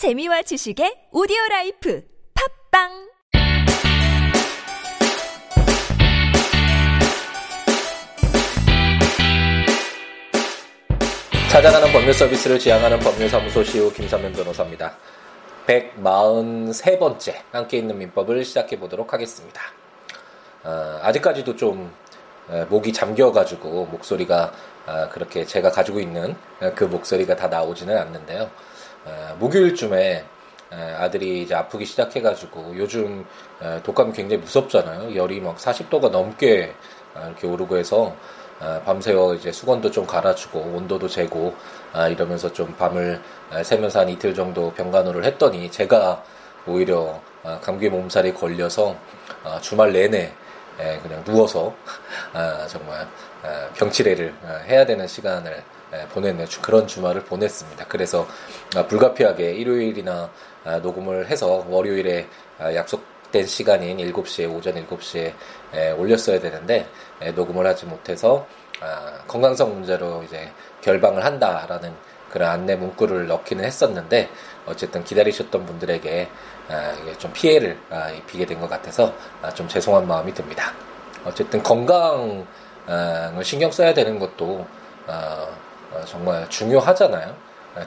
재미와 지식의 오디오 라이프 팟빵 찾아가는 법률 서비스를 지향하는 법률사무소 CEO 김삼연 변호사입니다. 143번째 함께 읽는 민법을 시작해 보도록 하겠습니다. 어, 아직까지도 좀 에, 목이 잠겨가지고 목소리가 아, 그렇게 제가 가지고 있는 그 목소리가 다 나오지는 않는데요. 어, 목요일쯤에 아들이 이제 아프기 시작해가지고 요즘 독감이 굉장히 무섭잖아요. 열이 막 40도가 넘게 아, 이렇게 오르고 해서 아, 밤새워 이제 수건도 좀 갈아주고 온도도 재고 이러면서 좀 밤을 새면서 한 이틀 정도 병간호를 했더니 제가 오히려 감기 몸살이 걸려서 주말 내내 그냥 누워서 정말 병치레를 해야 되는 시간을 보냈네 그런 주말을 보냈습니다. 그래서 불가피하게 일요일이나 녹음을 해서 월요일에 약속된 시간인 7시에 오전 7시에 올렸어야 되는데 녹음을 하지 못해서 건강성 문제로 이제 결방을 한다라는 그런 안내 문구를 넣기는 했었는데 어쨌든 기다리셨던 분들에게 좀 피해를 입히게 된 것 같아서 좀 죄송한 마음이 듭니다. 어쨌든 건강을 신경 써야 되는 것도 정말 중요하잖아요.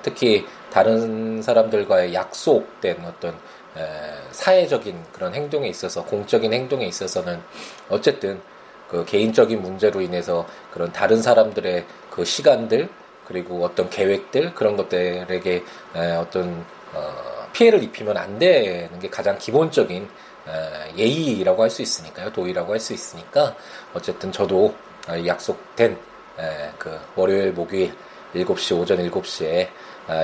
특히 다른 사람들과의 약속된 어떤 사회적인 그런 행동에 있어서 공적인 행동에 있어서는 어쨌든 그 개인적인 문제로 인해서 그런 다른 사람들의 그 시간들 그리고 어떤 계획들 그런 것들에게 어떤 어, 피해를 입히면 안 되는 게 가장 기본적인 예의라고 할 수 있으니까요. 도의라고 할 수 있으니까 어쨌든 저도 약속된 그 월요일, 목요일 7시 오전 7시에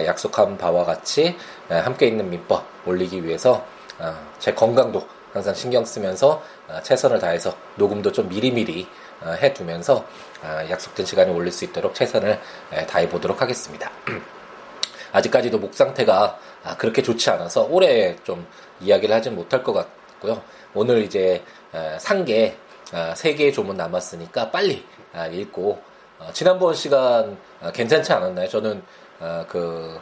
약속한 바와 같이 함께 있는 민법 올리기 위해서 제 건강도 항상 신경 쓰면서 최선을 다해서 녹음도 좀 미리미리 해두면서 약속된 시간에 올릴 수 있도록 최선을 다해 보도록 하겠습니다. 아직까지도 목 상태가 그렇게 좋지 않아서 오래 좀 이야기를 하진 못할 것 같고요. 오늘 이제 상계 세 개의 조문 남았으니까 빨리 읽고 어, 지난번 시간 어, 괜찮지 않았나요? 저는 어, 그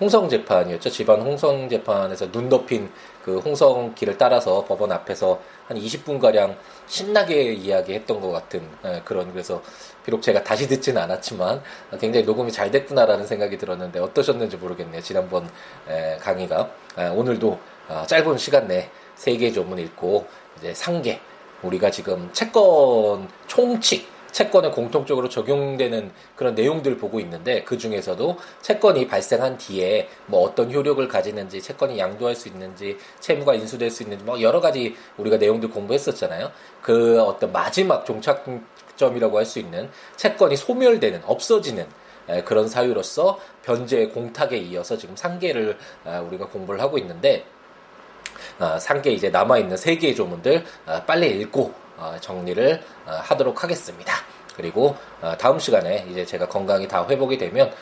홍성 재판이었죠. 집안 홍성 재판에서 눈 덮인 그 홍성 길을 따라서 법원 앞에서 한 20분 가량 신나게 이야기했던 것 같은 예, 그런 그래서 비록 제가 다시 듣지는 않았지만 굉장히 녹음이 잘 됐구나라는 생각이 들었는데 어떠셨는지 모르겠네요. 지난번 예, 강의가 예, 오늘도 짧은 시간 내 세 개 조문 읽고 이제 상계 우리가 지금 채권 총칙 채권에 공통적으로 적용되는 그런 내용들을 보고 있는데 그 중에서도 채권이 발생한 뒤에 뭐 어떤 효력을 가지는지 채권이 양도할 수 있는지 채무가 인수될 수 있는지 뭐 여러 가지 우리가 내용들 공부했었잖아요. 그 어떤 마지막 종착점이라고 할 수 있는 채권이 소멸되는 없어지는 그런 사유로서 변제 공탁에 이어서 지금 상계를 우리가 공부를 하고 있는데 어, 상계 이제 남아 있는 세 개의 조문들 어, 빨리 읽고 어, 정리를 하도록 하겠습니다. 그리고 다음 시간에 이제 제가 건강이 다 회복이 되면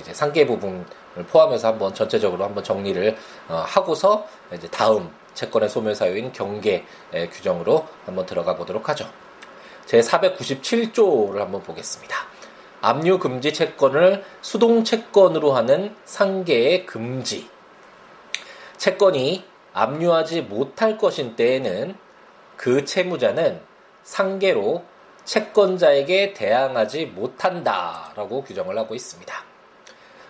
이제 상계 부분을 포함해서 한번 전체적으로 한번 정리를 하고서 이제 다음 채권의 소멸 사유인 경계 규정으로 한번 들어가 보도록 하죠. 제 497조를 한번 보겠습니다. 압류 금지 채권을 수동 채권으로 하는 상계의 금지. 채권이 압류하지 못할 것인 때에는 그 채무자는 상계로 채권자에게 대항하지 못한다라고 규정을 하고 있습니다.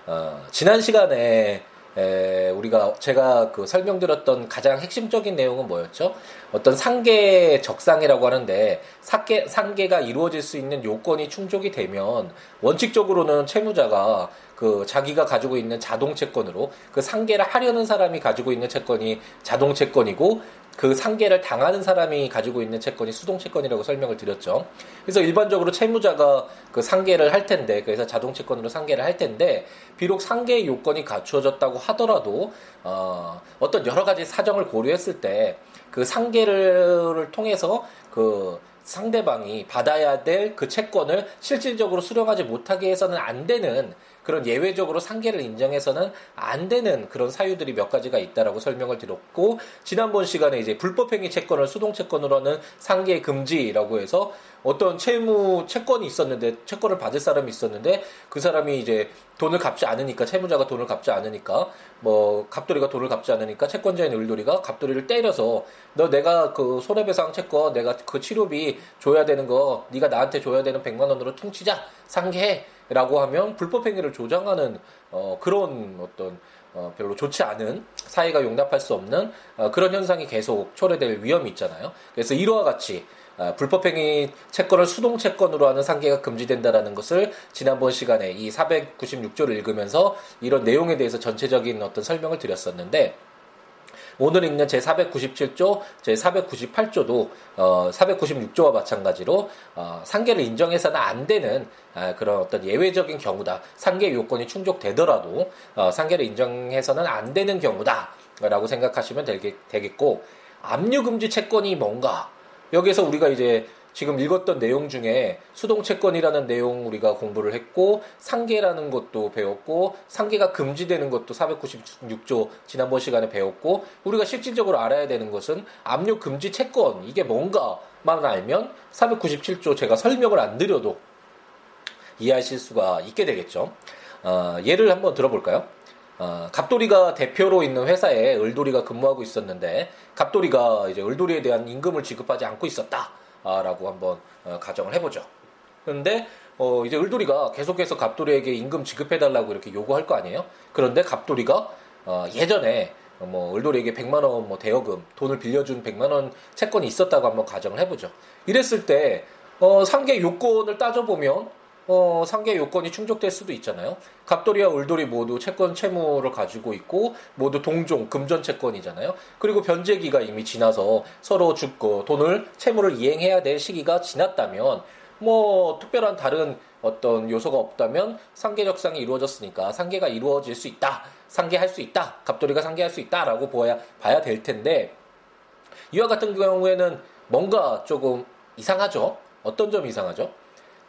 어, 지난 시간에 에, 우리가 제가 그 설명드렸던 가장 핵심적인 내용은 뭐였죠? 어떤 상계 적상이라고 하는데 상계, 상계가 이루어질 수 있는 요건이 충족이 되면 원칙적으로는 채무자가 그 자기가 가지고 있는 자동 채권으로 그 상계를 하려는 사람이 가지고 있는 채권이 자동 채권이고 그 상계를 당하는 사람이 가지고 있는 채권이 수동 채권이라고 설명을 드렸죠. 그래서 일반적으로 채무자가 그 상계를 할 텐데 그래서 자동 채권으로 상계를 할 텐데 비록 상계 요건이 갖추어졌다고 하더라도 어, 어떤 여러 가지 사정을 고려했을 때 그 상계를 통해서 그 상대방이 받아야 될 그 채권을 실질적으로 수령하지 못하게 해서는 안 되는 그런 예외적으로 상계를 인정해서는 안 되는 그런 사유들이 몇 가지가 있다라고 설명을 드렸고 지난번 시간에 이제 불법행위 채권을 수동 채권으로 하는 상계 금지라고 해서 어떤 채무 채권이 있었는데 채권을 받을 사람이 있었는데 그 사람이 이제 돈을 갚지 않으니까 채무자가 돈을 갚지 않으니까 뭐 갑돌이가 돈을 갚지 않으니까 채권자인 을돌이가 갑돌이를 때려서 너 내가 그 손해배상 채권 내가 그 치료비 줘야 되는 거 네가 나한테 줘야 되는 100만 원으로 퉁치자 상계해 라고 하면 불법 행위를 조장하는 어 그런 어떤 어, 별로 좋지 않은 사회가 용납할 수 없는 어, 그런 현상이 계속 초래될 위험이 있잖아요. 그래서 이와 같이 아, 불법행위 채권을 수동 채권으로 하는 상계가 금지된다라는 것을 지난번 시간에 이 496조를 읽으면서 이런 내용에 대해서 전체적인 어떤 설명을 드렸었는데 오늘 읽는 제 497조, 제 498조도 어, 496조와 마찬가지로 어, 상계를 인정해서는 안 되는 아, 그런 어떤 예외적인 경우다. 상계 요건이 충족되더라도 어, 상계를 인정해서는 안 되는 경우다라고 생각하시면 되겠고 압류 금지 채권이 뭔가 여기에서 우리가 이제 지금 읽었던 내용 중에 수동채권이라는 내용 우리가 공부를 했고 상계라는 것도 배웠고 상계가 금지되는 것도 496조 지난번 시간에 배웠고 우리가 실질적으로 알아야 되는 것은 압류 금지 채권 이게 뭔가만 알면 497조 제가 설명을 안 드려도 이해하실 수가 있게 되겠죠. 어, 예를 한번 들어볼까요? 어, 갑돌이가 대표로 있는 회사에 을돌이가 근무하고 있었는데 갑돌이가 이제 을돌이에 대한 임금을 지급하지 않고 있었다 라고 한번 어, 가정을 해보죠. 그런데 어, 이제 을돌이가 계속해서 갑돌이에게 임금 지급해달라고 이렇게 요구할 거 아니에요? 그런데 갑돌이가 어, 예전에 뭐 을돌이에게 100만 원 뭐 대여금 돈을 빌려준 100만 원 채권이 있었다고 한번 가정을 해보죠. 이랬을 때 어, 상계 요건을 따져보면 어, 상계 요건이 충족될 수도 있잖아요. 갑돌이와 울돌이 모두 채권 채무를 가지고 있고 모두 동종 금전 채권이잖아요. 그리고 변제기가 이미 지나서 서로 죽고 돈을 채무를 이행해야 될 시기가 지났다면 뭐 특별한 다른 어떤 요소가 없다면 상계적상이 이루어졌으니까 상계가 이루어질 수 있다. 상계할 수 있다. 갑돌이가 상계할 수 있다라고 보아야 봐야 될 텐데 이와 같은 경우에는 뭔가 조금 이상하죠. 어떤 점이 이상하죠?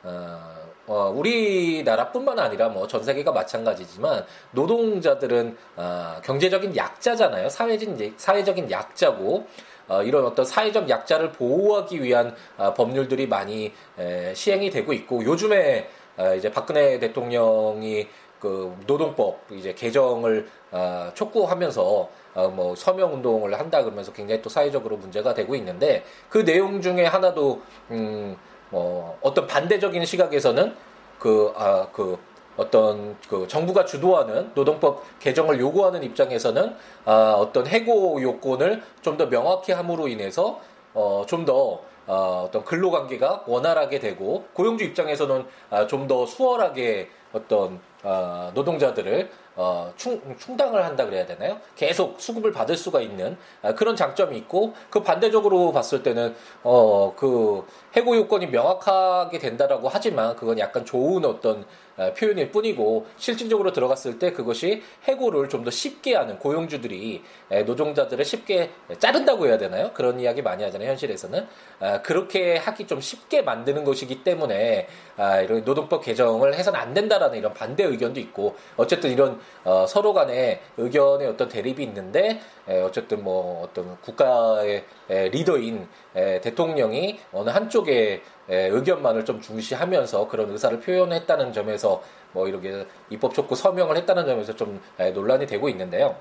어, 어, 우리나라뿐만 아니라 뭐 전 세계가 마찬가지지만 노동자들은 어, 경제적인 약자잖아요. 사회적인 사회적인 약자고 어, 이런 어떤 사회적 약자를 보호하기 위한 어, 법률들이 많이 에, 시행이 되고 있고 요즘에 어, 이제 박근혜 대통령이 그 노동법 이제 개정을 어, 촉구하면서 어, 뭐 서명 운동을 한다 그러면서 굉장히 또 사회적으로 문제가 되고 있는데 그 내용 중에 하나도 음, 뭐 어떤 반대적인 시각에서는 그, 아, 그 어떤 그 정부가 주도하는 노동법 개정을 요구하는 입장에서는 아, 어떤 해고 요건을 좀 더 명확히 함으로 인해서 어, 좀더 어, 어떤 근로관계가 원활하게 되고 고용주 입장에서는 아, 좀 더 수월하게 어떤 어, 노동자들을 어, 충, 충당을 한다 그래야 되나요? 계속 수급을 받을 수가 있는 아, 그런 장점이 있고 그 반대적으로 봤을 때는 어, 그 해고 요건이 명확하게 된다라고 하지만 그건 약간 좋은 어떤 아, 표현일 뿐이고 실질적으로 들어갔을 때 그것이 해고를 좀 더 쉽게 하는 고용주들이 노동자들을 쉽게 자른다고 해야 되나요? 그런 이야기 많이 하잖아요 현실에서는 아, 그렇게 하기 좀 쉽게 만드는 것이기 때문에 아, 이런 노동법 개정을 해서는 안 된다 라는 이런 반대 의견도 있고 어쨌든 이런 어, 서로 간에 의견의 어떤 대립이 있는데 에, 어쨌든 뭐 어떤 국가의 에, 리더인 에, 대통령이 어느 한쪽의 에, 의견만을 좀 중시하면서 그런 의사를 표현했다는 점에서 뭐 이렇게 입법 촉구 서명을 했다는 점에서 좀 에, 논란이 되고 있는데요.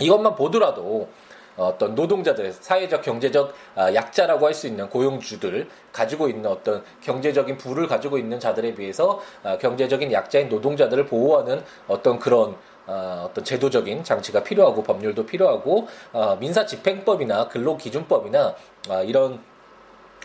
이것만 보더라도 어떤 노동자들, 사회적, 경제적 아, 약자라고 할 수 있는 고용주들 가지고 있는 어떤 경제적인 부를 가지고 있는 자들에 비해서 아, 경제적인 약자인 노동자들을 보호하는 어떤 그런 어, 어떤 제도적인 장치가 필요하고 법률도 필요하고 어, 민사 집행법이나 근로 기준법이나 어, 이런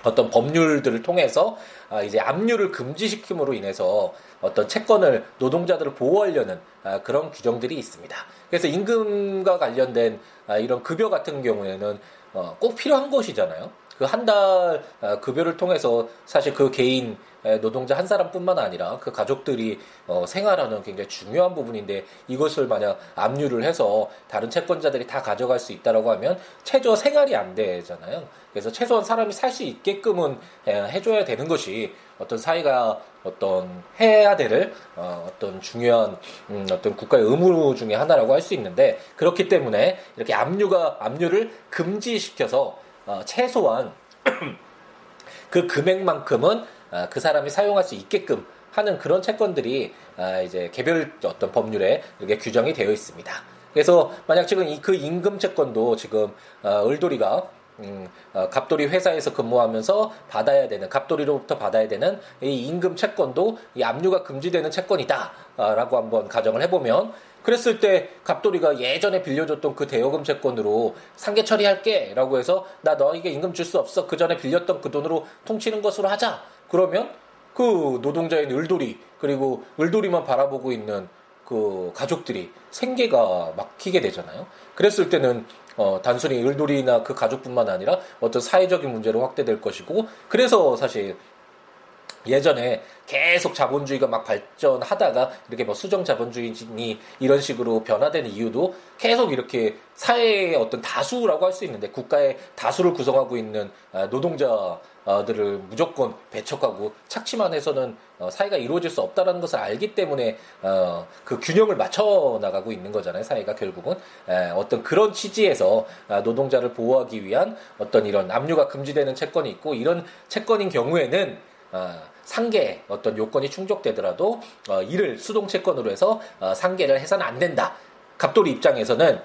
어떤 법률들을 통해서 아, 이제 압류를 금지시킴으로 인해서 어떤 채권을 노동자들을 보호하려는 아, 그런 규정들이 있습니다. 그래서 임금과 관련된 아, 이런 급여 같은 경우에는 어, 꼭 필요한 것이잖아요. 그 한달 어, 급여를 통해서 사실 그 개인 노동자 한 사람뿐만 아니라 그 가족들이 어, 생활하는 굉장히 중요한 부분인데 이것을 만약 압류를 해서 다른 채권자들이 다 가져갈 수 있다라고 하면 최저 생활이 안 되잖아요. 그래서 최소한 사람이 살 수 있게끔은 해줘야 되는 것이 어떤 사회가 어떤 해야 될 어, 떤 중요한 음, 어떤 국가의 의무 중의 하나라고 할 수 있는데 그렇기 때문에 이렇게 압류가 압류를 금지시켜서 어, 최소한 그 금액만큼은 어, 그 사람이 사용할 수 있게끔 하는 그런 채권들이 어, 이제 개별 어떤 법률에 이렇게 규정이 되어 있습니다. 그래서 만약 지금 그 임금 채권도 지금 어, 을돌이가 음, 어, 갑돌이 회사에서 근무하면서 받아야 되는 갑돌이로부터 받아야 되는 이 임금 채권도 이 압류가 금지되는 채권이다라고 한번 가정을 해보면 그랬을 때 갑돌이가 예전에 빌려줬던 그 대여금 채권으로 상계 처리할게 라고 해서 나 너에게 임금 줄 수 없어 그 전에 빌렸던 그 돈으로 통치는 것으로 하자 그러면 그 노동자인 을돌이 그리고 을돌이만 바라보고 있는 그 가족들이 생계가 막히게 되잖아요. 그랬을 때는 어, 단순히 을돌이나 그 가족뿐만 아니라 어떤 사회적인 문제로 확대될 것이고 그래서 사실 예전에 계속 자본주의가 막 발전하다가 이렇게 뭐 수정 자본주의니 이런 식으로 변화되는 이유도 계속 이렇게 사회의 어떤 다수라고 할 수 있는데 국가의 다수를 구성하고 있는 아, 노동자들을 무조건 배척하고 착취만 해서는 어, 사회가 이루어질 수 없다라는 것을 알기 때문에 어, 그 균형을 맞춰 나가고 있는 거잖아요. 사회가 결국은 어떤 그런 취지에서 아, 노동자를 보호하기 위한 어떤 이런 압류가 금지되는 채권이 있고 이런 채권인 경우에는 어, 상계 어떤 요건이 충족되더라도 어, 이를 수동 채권으로 해서 어, 상계를 해서는 안 된다. 갑돌이 입장에서는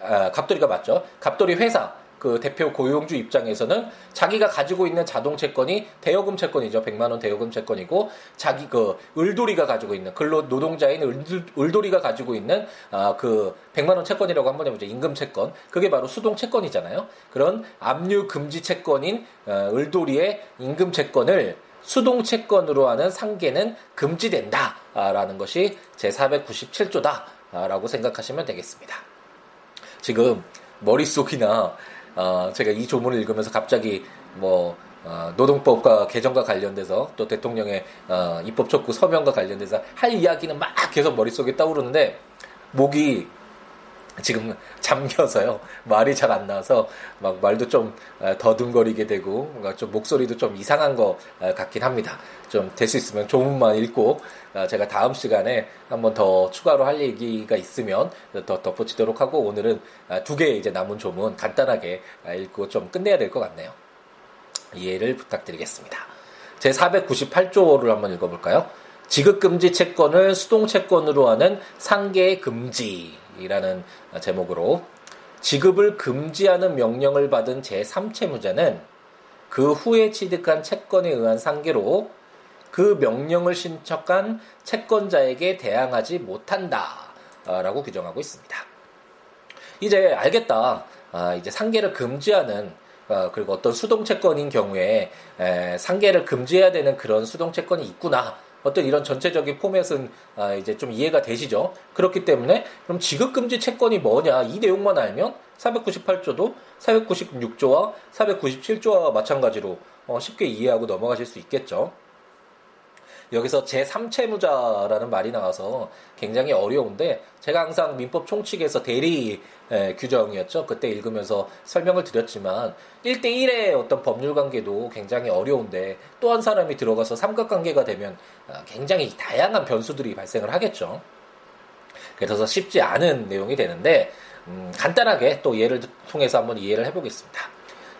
어, 갑돌이가 맞죠. 갑돌이 회사 그 대표 고용주 입장에서는 자기가 가지고 있는 자동 채권이 대여금 채권이죠. 100만 원 대여금 채권이고 자기 그 을돌이가 가지고 있는 근로 노동자인 을, 돌이가 가지고 있는 아, 그 100만 원 채권이라고 한번 해보죠. 임금 채권. 그게 바로 수동 채권이잖아요. 그런 압류 금지 채권인 어, 을돌이의 임금 채권을 수동 채권으로 하는 상계는 금지된다라는 것이 제497조다라고 생각하시면 되겠습니다. 지금 머릿속이나 어, 제가 이 조문을 읽으면서 갑자기 뭐 어, 노동법과 개정과 관련돼서 또 대통령의 어, 입법 촉구 서명과 관련돼서 할 이야기는 막 계속 머릿속에 떠오르는데 목이 지금 잠겨서요. 말이 잘 안 나와서 막 말도 좀 더듬거리게 되고 뭔가 좀 목소리도 좀 이상한 것 같긴 합니다. 좀 될 수 있으면 조문만 읽고 어, 제가 다음 시간에 한번 더 추가로 할 얘기가 있으면 더 덧붙이도록 하고 오늘은 두개 이제 남은 조문 간단하게 읽고 좀 끝내야 될 것 같네요. 이해를 부탁드리겠습니다. 제 498조를 한번 읽어볼까요? 지급금지 채권을 수동채권으로 하는 상계 금지 이라는 제목으로 지급을 금지하는 명령을 받은 제3채무자는 그 후에 취득한 채권에 의한 상계로 그 명령을 신청한 채권자에게 대항하지 못한다. 라고 규정하고 있습니다. 이제 알겠다. 아, 이제 상계를 금지하는 어, 그리고 어떤 수동채권인 경우에 에, 상계를 금지해야 되는 그런 수동채권이 있구나. 어떤 이런 전체적인 포맷은 아, 이제 좀 이해가 되시죠? 그렇기 때문에 그럼 지급금지 채권이 뭐냐 이 내용만 알면 498조도 496조와 497조와 마찬가지로 어, 쉽게 이해하고 넘어가실 수 있겠죠. 여기서 제3채무자라는 말이 나와서 굉장히 어려운데 제가 항상 민법 총칙에서 대리 규정이었죠. 그때 읽으면서 설명을 드렸지만 1대1의 어떤 법률 관계도 굉장히 어려운데 또 한 사람이 들어가서 삼각관계가 되면 아, 굉장히 다양한 변수들이 발생을 하겠죠. 그래서 쉽지 않은 내용이 되는데 음, 간단하게 또 예를 통해서 한번 이해를 해보겠습니다.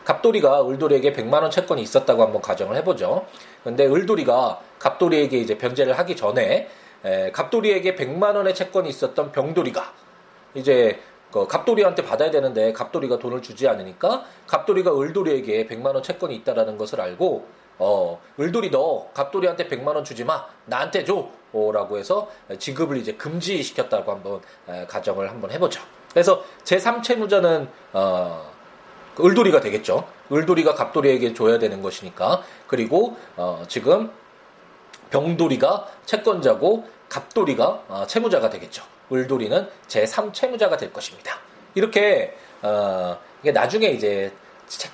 갑돌이가 을돌이에게 100만 원 채권이 있었다고 한번 가정을 해보죠. 근데 을돌이가 갑돌이에게 이제 변제를 하기 전에 에, 갑돌이에게 100만 원의 채권이 있었던 병돌이가 이제 그 갑돌이한테 받아야 되는데 갑돌이가 돈을 주지 않으니까 갑돌이가 을돌이에게 100만 원 채권이 있다라는 것을 알고 어 을돌이 너 갑돌이한테 100만 원 주지 마 나한테 줘라고 해서 지급을 이제 금지시켰다고 한번 에, 가정을 한번 해 보죠. 그래서 제3채무자는 어 을돌이가 되겠죠. 을돌이가 갑돌이에게 줘야 되는 것이니까. 그리고 어, 지금 병돌이가 채권자고 갑돌이가 어, 채무자가 되겠죠. 을돌이는 제3 채무자가 될 것입니다. 이렇게 어, 이게 나중에 이제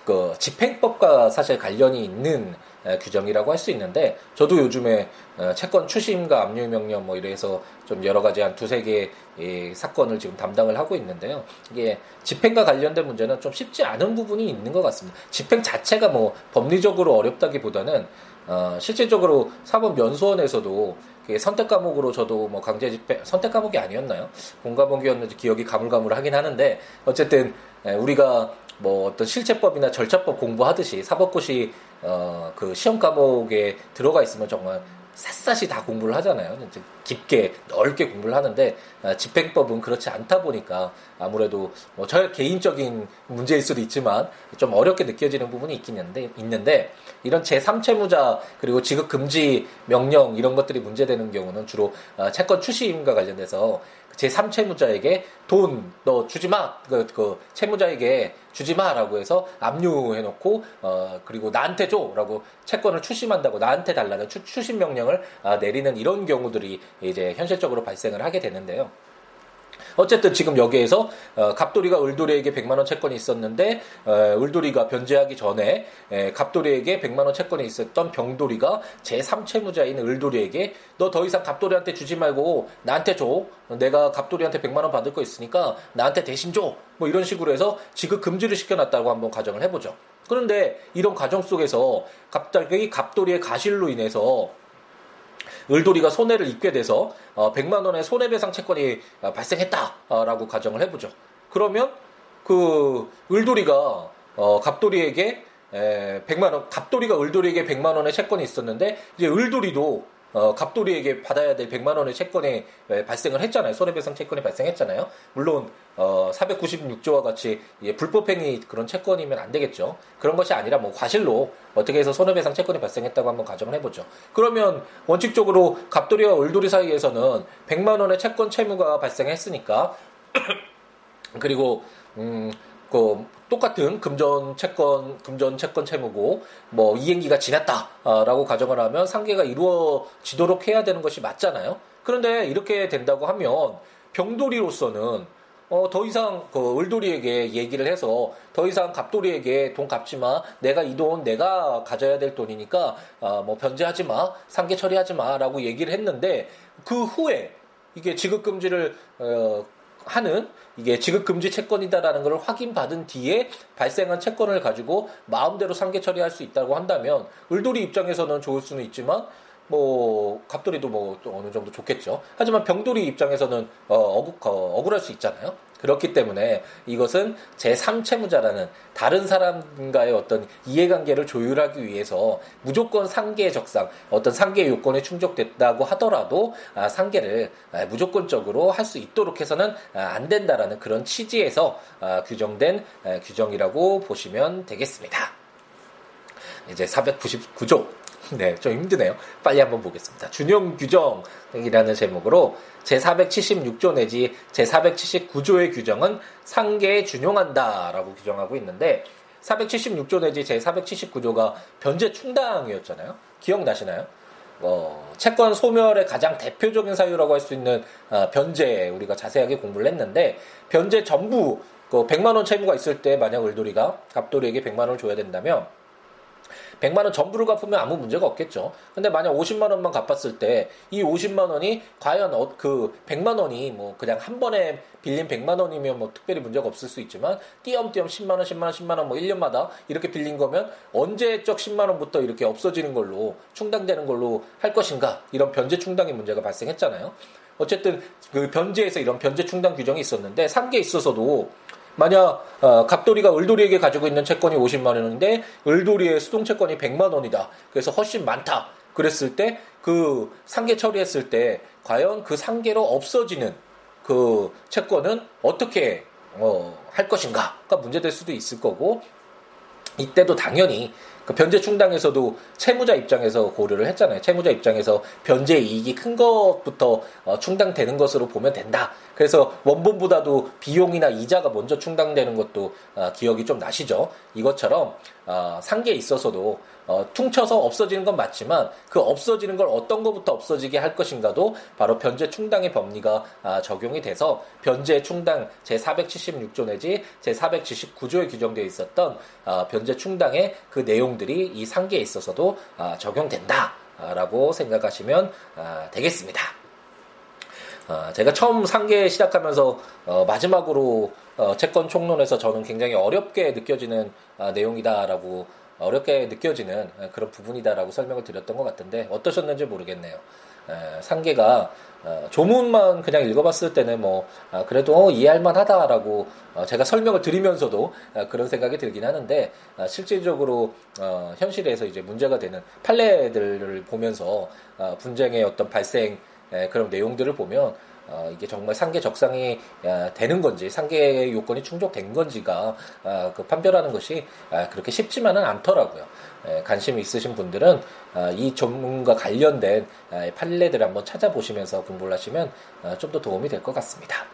그 집행법과 사실 관련이 있는 규정이라고 할 수 있는데 저도 요즘에 어, 채권 추심과 압류 명령 뭐 이래서 좀 여러 가지 한 두세 개의 사건을 지금 담당을 하고 있는데요. 이게 집행과 관련된 문제는 좀 쉽지 않은 부분이 있는 것 같습니다. 집행 자체가 뭐 법리적으로 어렵다기보다는 어, 실질적으로 사법 연수원에서도 선택 과목으로 저도 뭐 강제 집행 선택 과목이 아니었나요? 본 과목이었는지 기억이 가물가물하긴 하는데 어쨌든 우리가 뭐 어떤 실체법이나 절차법 공부하듯이 사법고시 어, 그 시험 과목에 들어가 있으면 정말 샅샅이 다 공부를 하잖아요. 깊게 넓게 공부를 하는데 아, 집행법은 그렇지 않다 보니까 아무래도 뭐저 개인적인 문제일 수도 있지만 좀 어렵게 느껴지는 부분이 있긴 있는데, 있는데 이런 제3채무자 그리고 지급 금지 명령 이런 것들이 문제되는 경우는 주로 아, 채권 추심과 관련돼서 제 3채무자에게 돈 너 주지 마. 그, 그 채무자에게 주지 마라고 해서 압류해 놓고 어 그리고 나한테 줘라고 채권을 추심한다고 나한테 달라는 추, 추심 명령을 아, 내리는 이런 경우들이 이제 현실적으로 발생을 하게 되는데요. 어쨌든 지금 여기에서 어, 갑돌이가 을돌이에게 100만 원 채권이 있었는데 어, 을돌이가 변제하기 전에 에, 갑돌이에게 100만 원 채권이 있었던 병돌이가 제3채무자인 을돌이에게 너 더 이상 갑돌이한테 주지 말고 나한테 줘. 내가 갑돌이한테 100만 원 받을 거 있으니까 나한테 대신 줘. 뭐 이런 식으로 해서 지급 금지를 시켜놨다고 한번 가정을 해보죠. 그런데 이런 과정 속에서 갑자기 갑돌이의 가실로 인해서 을돌이가 손해를 입게 돼서 100만 어, 원의 손해배상 채권이 어, 발생했다라고 가정을 해보죠. 그러면 그 을돌이가 어, 갑돌이에게 100만 원, 갑돌이가 을돌이에게 100만 원의 채권이 있었는데 이제 을돌이도 어, 갑돌이에게 받아야 될 100만 원의 채권이 발생을 했잖아요. 손해배상 채권이 발생했잖아요. 물론 어, 496조와 같이 예, 불법행위 그런 채권이면 안 되겠죠. 그런 것이 아니라 뭐 과실로 어떻게 해서 손해배상 채권이 발생했다고 한번 가정을 해보죠. 그러면 원칙적으로 갑돌이와 을돌이 사이에서는 100만 원의 채권 채무가 발생했으니까 그리고 음, 그 똑같은 금전 채권 금전 채권 채무고 뭐 이행기가 지났다라고 가정을 하면 상계가 이루어지도록 해야 되는 것이 맞잖아요. 그런데 이렇게 된다고 하면 병돌이로서는 어, 더 이상 그 을돌이에게 얘기를 해서 더 이상 갑돌이에게 돈 갚지 마. 내가 이 돈 내가 가져야 될 돈이니까 어, 뭐 변제하지 마. 상계 처리하지 마라고 얘기를 했는데 그 후에 이게 지급 금지를 어, 하는 이게 지급금지 채권이다라는 것을 확인받은 뒤에 발생한 채권을 가지고 마음대로 상계 처리할 수 있다고 한다면 을돌이 입장에서는 좋을 수는 있지만 뭐 갑돌이도 뭐 또 어느 정도 좋겠죠. 하지만 병돌이 입장에서는 어, 어, 억울할 수 있잖아요. 그렇기 때문에 이것은 제3채무자라는 다른 사람과의 어떤 이해관계를 조율하기 위해서 무조건 상계 적상, 어떤 상계 요건에 충족됐다고 하더라도 아, 상계를 아, 무조건적으로 할 수 있도록 해서는 아, 안 된다라는 그런 취지에서 규정된 규정이라고 보시면 되겠습니다. 이제 499조 네, 좀 힘드네요. 빨리 한번 보겠습니다. 준용 규정이라는 제목으로 제476조 내지 제479조의 규정은 상계에 준용한다라고 규정하고 있는데 476조 내지 제479조가 변제 충당이었잖아요. 기억나시나요? 어, 채권 소멸의 가장 대표적인 사유라고 할 수 있는 어, 변제 우리가 자세하게 공부를 했는데 변제 전부 그 100만 원 채무가 있을 때 만약 을돌이가 갑돌이에게 100만 원을 줘야 된다면 100만 원 전부를 갚으면 아무 문제가 없겠죠. 근데 만약 50만 원만 갚았을 때 이 50만 원이 과연 어, 그 100만 원이 뭐 그냥 한 번에 빌린 100만 원이면 뭐 특별히 문제가 없을 수 있지만 띄엄띄엄 10만 원, 10만 원, 10만 원 뭐 1년마다 이렇게 빌린 거면 언제적 10만 원부터 이렇게 없어지는 걸로 충당되는 걸로 할 것인가 이런 변제 충당의 문제가 발생했잖아요. 어쨌든 그 변제에서 이런 변제 충당 규정이 있었는데 3개 있어서도 만약 어, 갑돌이가 을돌이에게 가지고 있는 채권이 50만 원인데 을돌이의 수동 채권이 100만 원이다. 그래서 훨씬 많다. 그랬을 때 그 상계 처리했을 때 과연 그 상계로 없어지는 그 채권은 어떻게 어, 할 것인가가 문제될 수도 있을 거고 이때도 당연히 그 변제 충당에서도 채무자 입장에서 고려를 했잖아요. 채무자 입장에서 변제 이익이 큰 것부터 어, 충당되는 것으로 보면 된다. 그래서 원본보다도 비용이나 이자가 먼저 충당되는 것도 어, 기억이 좀 나시죠. 이것처럼 어, 상계에 있어서도 어, 퉁쳐서 없어지는 건 맞지만 그 없어지는 걸 어떤 것부터 없어지게 할 것인가도 바로 변제 충당의 법리가 아, 적용이 돼서 변제 충당 제476조 내지 제479조에 규정되어 있었던 아, 변제 충당의 그 내용 들이 이 상계에 있어서도 아, 적용된다라고 생각하시면 아, 되겠습니다. 아, 제가 처음 상계 시작하면서 어, 마지막으로 어, 채권 총론에서 저는 굉장히 어렵게 느껴지는 아, 내용이다라고 어렵게 느껴지는 그런 부분이다라고 설명을 드렸던 것 같은데 어떠셨는지 모르겠네요. 에, 상계가 어, 조문만 그냥 읽어봤을 때는 뭐 아, 그래도 어, 이해할 만하다라고 어, 제가 설명을 드리면서도 아, 그런 생각이 들긴 하는데 아, 실질적으로 어, 현실에서 이제 문제가 되는 판례들을 보면서 아, 분쟁의 어떤 발생 에, 그런 내용들을 보면 어, 이게 정말 상계 적상이 어, 되는 건지 상계 요건이 충족된 건지가 어, 그 판별하는 것이 어, 그렇게 쉽지만은 않더라고요. 에, 관심이 있으신 분들은 어, 이 전문과 관련된 어, 판례들을 한번 찾아보시면서 공부를 하시면 어, 좀더 도움이 될 것 같습니다.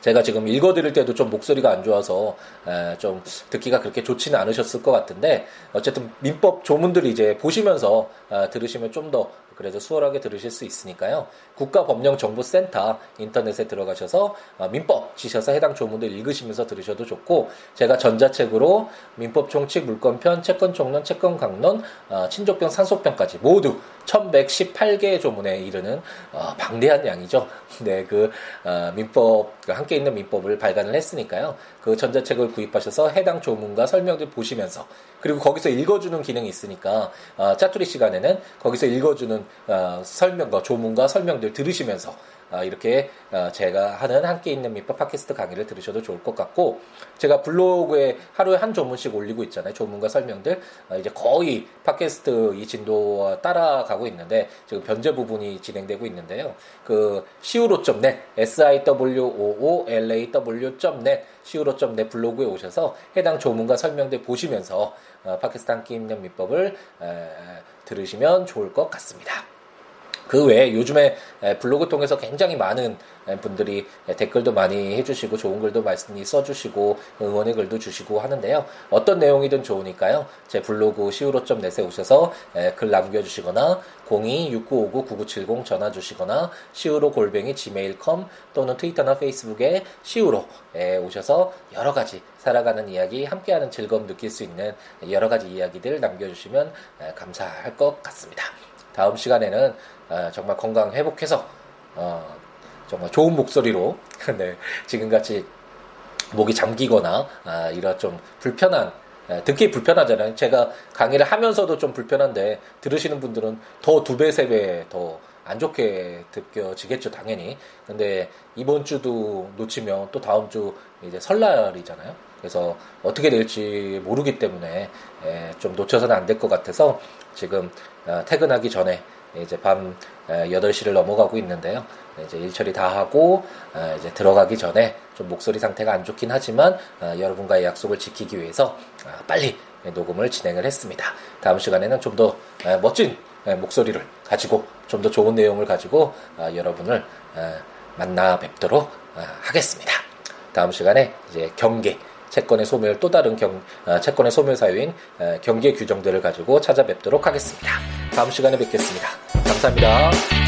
제가 지금 읽어드릴 때도 좀 목소리가 안 좋아서 에, 좀 듣기가 그렇게 좋지는 않으셨을 것 같은데 어쨌든 민법 조문들 이제 보시면서 어, 들으시면 좀 더 그래도 수월하게 들으실 수 있으니까요. 국가법령정보센터 인터넷에 들어가셔서 어, 민법 치셔서 해당 조문들 읽으시면서 들으셔도 좋고 제가 전자책으로 민법 총칙 물권편 채권 총론 채권 강론 어, 친족병 산소병까지 모두 1118개의 조문에 이르는 어, 방대한 양이죠. 네, 그 어, 민법 그 함께 있는 민법을 발간을 했으니까요. 그 전자책을 구입하셔서 해당 조문과 설명들 보시면서 그리고 거기서 읽어주는 기능이 있으니까 어, 짜투리 시간에는 거기서 읽어주는 어, 설명과 조문과 설명들 들으시면서 어, 이렇게 어, 제가 하는 함께 있는 민법 팟캐스트 강의를 들으셔도 좋을 것 같고 제가 블로그에 하루에 한 조문씩 올리고 있잖아요. 조문과 설명들 어, 이제 거의 팟캐스트 이 진도와 따라가고 있는데 지금 변제 부분이 진행되고 있는데요. 그 siwo.net s i w o o l a w.net siwo.net 블로그에 오셔서 해당 조문과 설명들 보시면서 어, 팟캐스트 함께 있는 민법을 에, 들으시면 좋을 것 같습니다. 그 외에 요즘에 블로그 통해서 굉장히 많은 분들이 댓글도 많이 해주시고 좋은 글도 많이 써주시고 응원의 글도 주시고 하는데요. 어떤 내용이든 좋으니까요. 제 블로그 siwo.net에 오셔서 글 남겨주시거나 026959-9970 전화 주시거나 siwo 골뱅이 gmail.com 또는 트위터나 페이스북에 siwo에 오셔서 여러 가지 살아가는 이야기 함께하는 즐거움 느낄 수 있는 여러 가지 이야기들 남겨주시면 감사할 것 같습니다. 다음 시간에는 어, 정말 건강 회복해서 어, 정말 좋은 목소리로 네, 지금같이 목이 잠기거나 아, 이런 좀 불편한 듣기 불편하잖아요. 제가 강의를 하면서도 좀 불편한데 들으시는 분들은 더 두 배, 세 배 더 안 좋게 느껴지겠죠, 당연히. 근데 이번 주도 놓치면 또 다음 주 이제 설날이잖아요. 그래서 어떻게 될지 모르기 때문에 좀 놓쳐서는 안 될 것 같아서 지금 어, 퇴근하기 전에 이제 밤 8시를 넘어가고 있는데요. 이제 일 처리 다 하고 이제 들어가기 전에 좀 목소리 상태가 안 좋긴 하지만 어, 여러분과의 약속을 지키기 위해서 아, 빨리 녹음을 진행을 했습니다. 다음 시간에는 좀 더 멋진 목소리를 가지고 좀 더 좋은 내용을 가지고 아, 여러분을 만나 뵙도록 아, 하겠습니다. 다음 시간에 이제 경계 채권의 소멸 또 다른 경, 채권의 소멸 사유인 경계 규정들을 가지고 찾아뵙도록 하겠습니다. 다음 시간에 뵙겠습니다. 감사합니다.